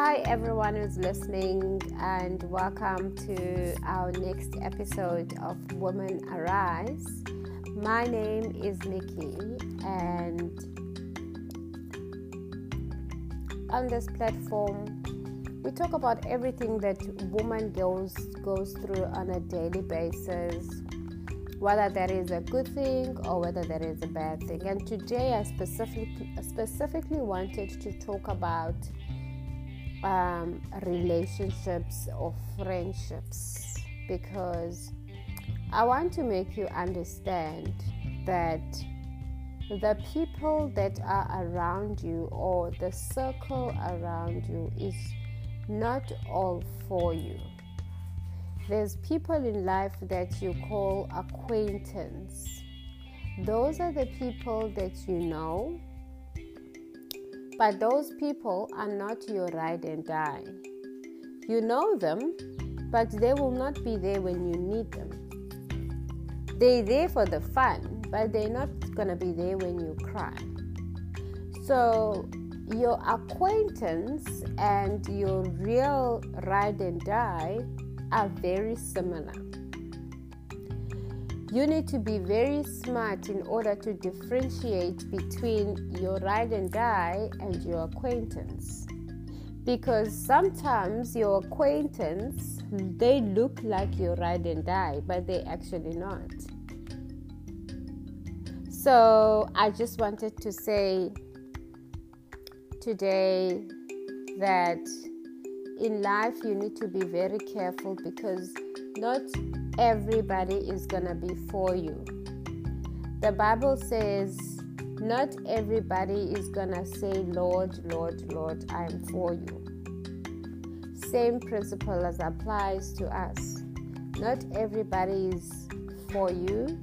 Hi, everyone who's listening, and welcome to our next episode of Women Arise. My name is Nicky, and on this platform, we talk about everything that woman goes goes through on a daily basis, whether that is a good thing or whether that is a bad thing. And today, I specifically specifically wanted to talk about um, relationships or friendships because I want to make you understand that the people that are around you or the circle around you is not all for you. There's people in life that you call acquaintance. Those are the people that you know, but those people are not your ride and die. You know them, but they will not be there when you need them. They're there for the fun, but they're not going to be there when you cry. So, your acquaintance and your real ride and die are very similar. You need to be very smart in order to differentiate between your ride and die and your acquaintance. Because sometimes your acquaintance they look like your ride and die, but they actually not. So I just wanted to say today that in life you need to be very careful because not everybody is to be for you. The Bible says, not everybody is to say, Lord, Lord, Lord, I am for you. Same principle as applies to us. Not everybody is for you.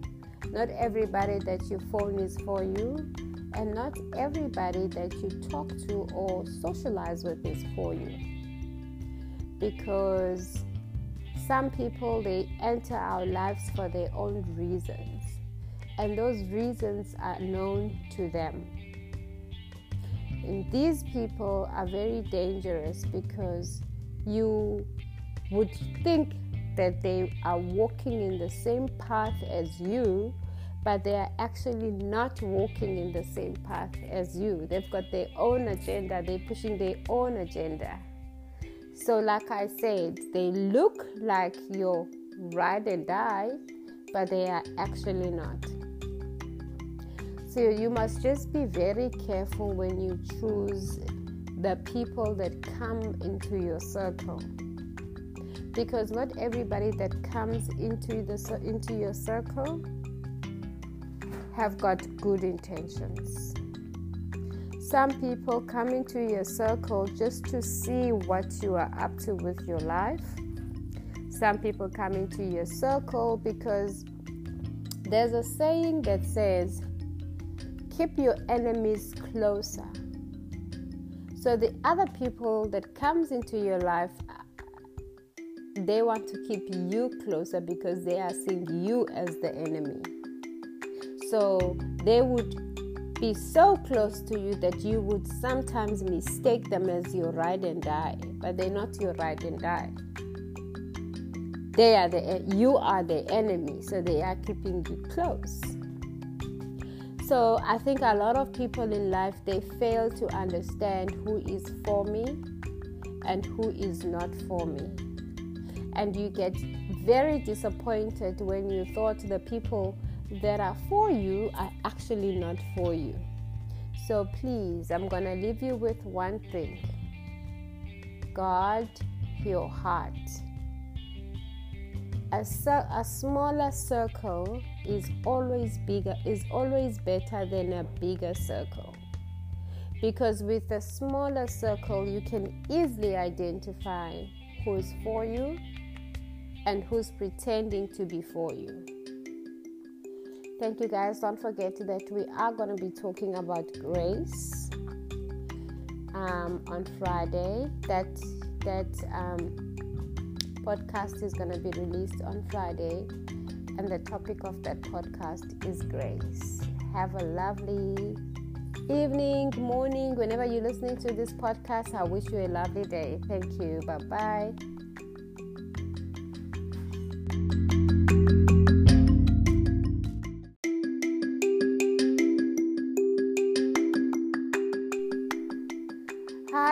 Not everybody that you phone is for you. And not everybody that you talk to or socialize with is for you. Because some people they enter our lives for their own reasons and those reasons are known to them. And these people are very dangerous because you would think that they are walking in the same path as you but they are actually not walking in the same path as you. They've got their own agenda. They're pushing their own agenda so, like I said, they look like your ride and die, but they are actually not. So, you must just be very careful when you choose the people that come into your circle because not everybody that comes into the into your circle have got good intentions some people come into your circle just to see what you are up to with your life. Some people come into your circle because there's a saying that says, keep your enemies closer. So the other people that comes into your life they want to keep you closer because they are seeing you as the enemy. So they would be so close to you that you would sometimes mistake them as your ride and die, but they're not your ride and die. They are the you are the enemy, so they are keeping you close. So I think a lot of people in life they fail to understand who is for me and who is not for me. And you get very disappointed when you thought the people that are for you are actually not for you. So please, I'm going to leave you with one thing guard your heart. A, a smaller circle is always bigger is always better than a bigger circle because with a smaller circle you can easily identify who's for you and who's pretending to be for you Thank you guys. Don't forget that we are going to be talking about grace um, on Friday. That that um, podcast is going to be released on Friday, and the topic of that podcast is grace. Have a lovely evening, morning, whenever you're listening to this podcast. I wish you a lovely day. Thank you. Bye bye.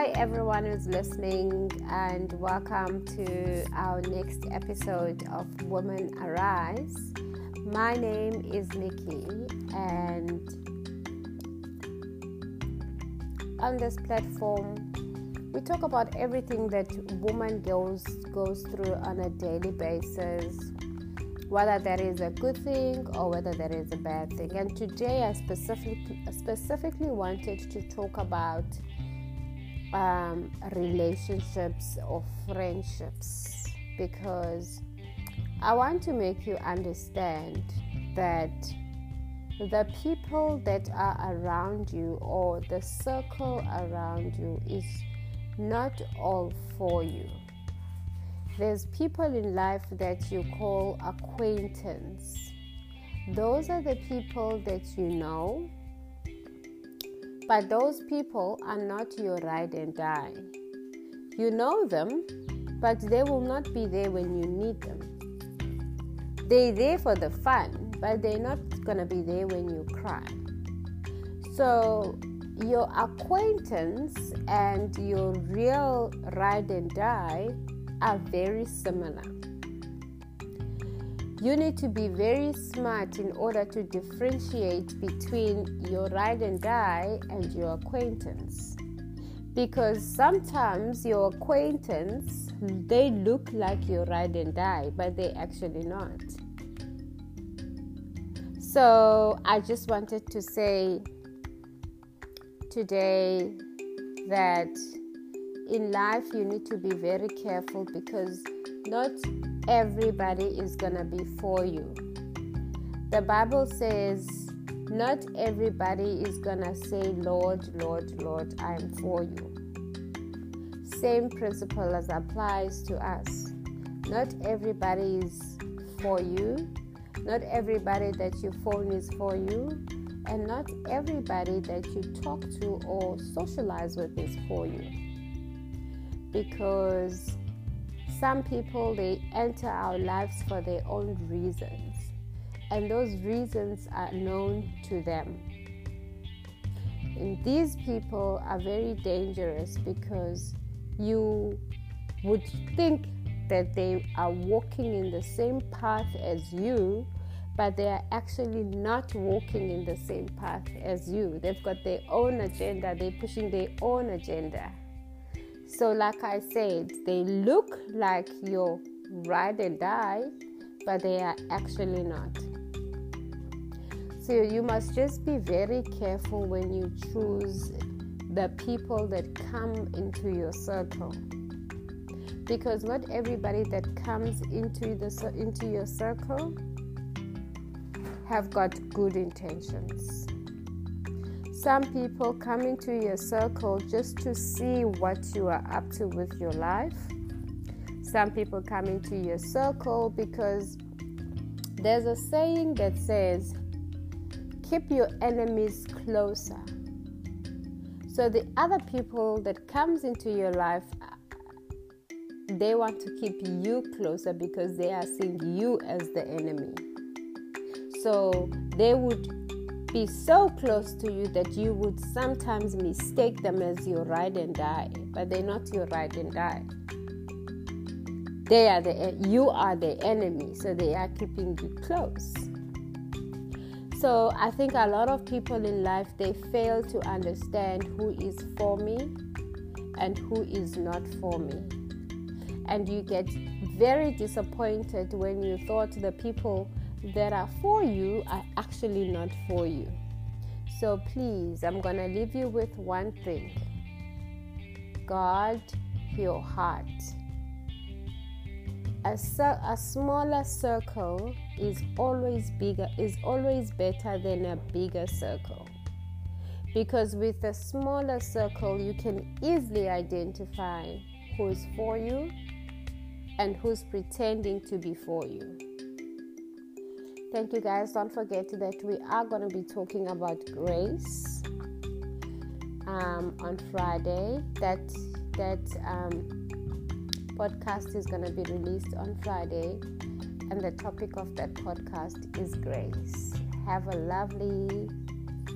Hi, everyone who's listening, and welcome to our next episode of Women Arise. My name is Nicky, and on this platform, we talk about everything that woman goes goes through on a daily basis, whether that is a good thing or whether that is a bad thing. And today, I specifically specifically wanted to talk about um, relationships or friendships because I want to make you understand that the people that are around you or the circle around you is not all for you. There's people in life that you call acquaintance. Those are the people that you know, but those people are not your ride and die. You know them, but they will not be there when you need them. They're there for the fun, but they're not gonna be there when you cry. So, your acquaintance and your real ride and die are very similar. You need to be very smart in order to differentiate between your ride and die and your acquaintance. Because sometimes your acquaintance they look like your ride and die, but they actually not. So I just wanted to say today that in life you need to be very careful because not everybody is going to be for you. The Bible says not everybody is going to say, Lord, Lord, Lord, I am for you. Same principle as applies to us. Not everybody is for you not everybody that you phone is for you, and not everybody that you talk to or socialize with is for you. Because some people they enter our lives for their own reasons, and those reasons are known to them. And these people are very dangerous because you would think that they are walking in the same path as you, but they are actually not walking in the same path as you. They've got their own agenda, they're pushing their own agenda. So, like I said, they look like your ride and die, but they are actually not. So, you must just be very careful when you choose the people that come into your circle because not everybody that comes into the into your circle have got good intentions. Some people come into your circle just to see what you are up to with your life. Some people come into your circle because there's a saying that says, keep your enemies closer. So the other people that comes into your life they want to keep you closer because they are seeing you as the enemy. So they would be so close to you that you would sometimes mistake them as your ride and die, but they're not your ride and die. They are the you are the enemy, so they are keeping you close. So I think a lot of people in life they fail to understand who is for me and who is not for me and you get very disappointed when you thought the people that are for you are actually not for you. So please, I'm going to leave you with one thing guard your heart. A, a smaller circle is always bigger is always better than a bigger circle because with a smaller circle you can easily identify who is for you and who's pretending to be for you. Thank you guys. Don't forget that we are going to be talking about grace um, on Friday. That that um, podcast is going to be released on Friday, and the topic of that podcast is grace. Have a lovely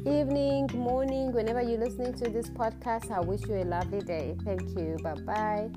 evening, morning, whenever you're listening to this podcast. I wish you a lovely day. Thank you. Bye bye.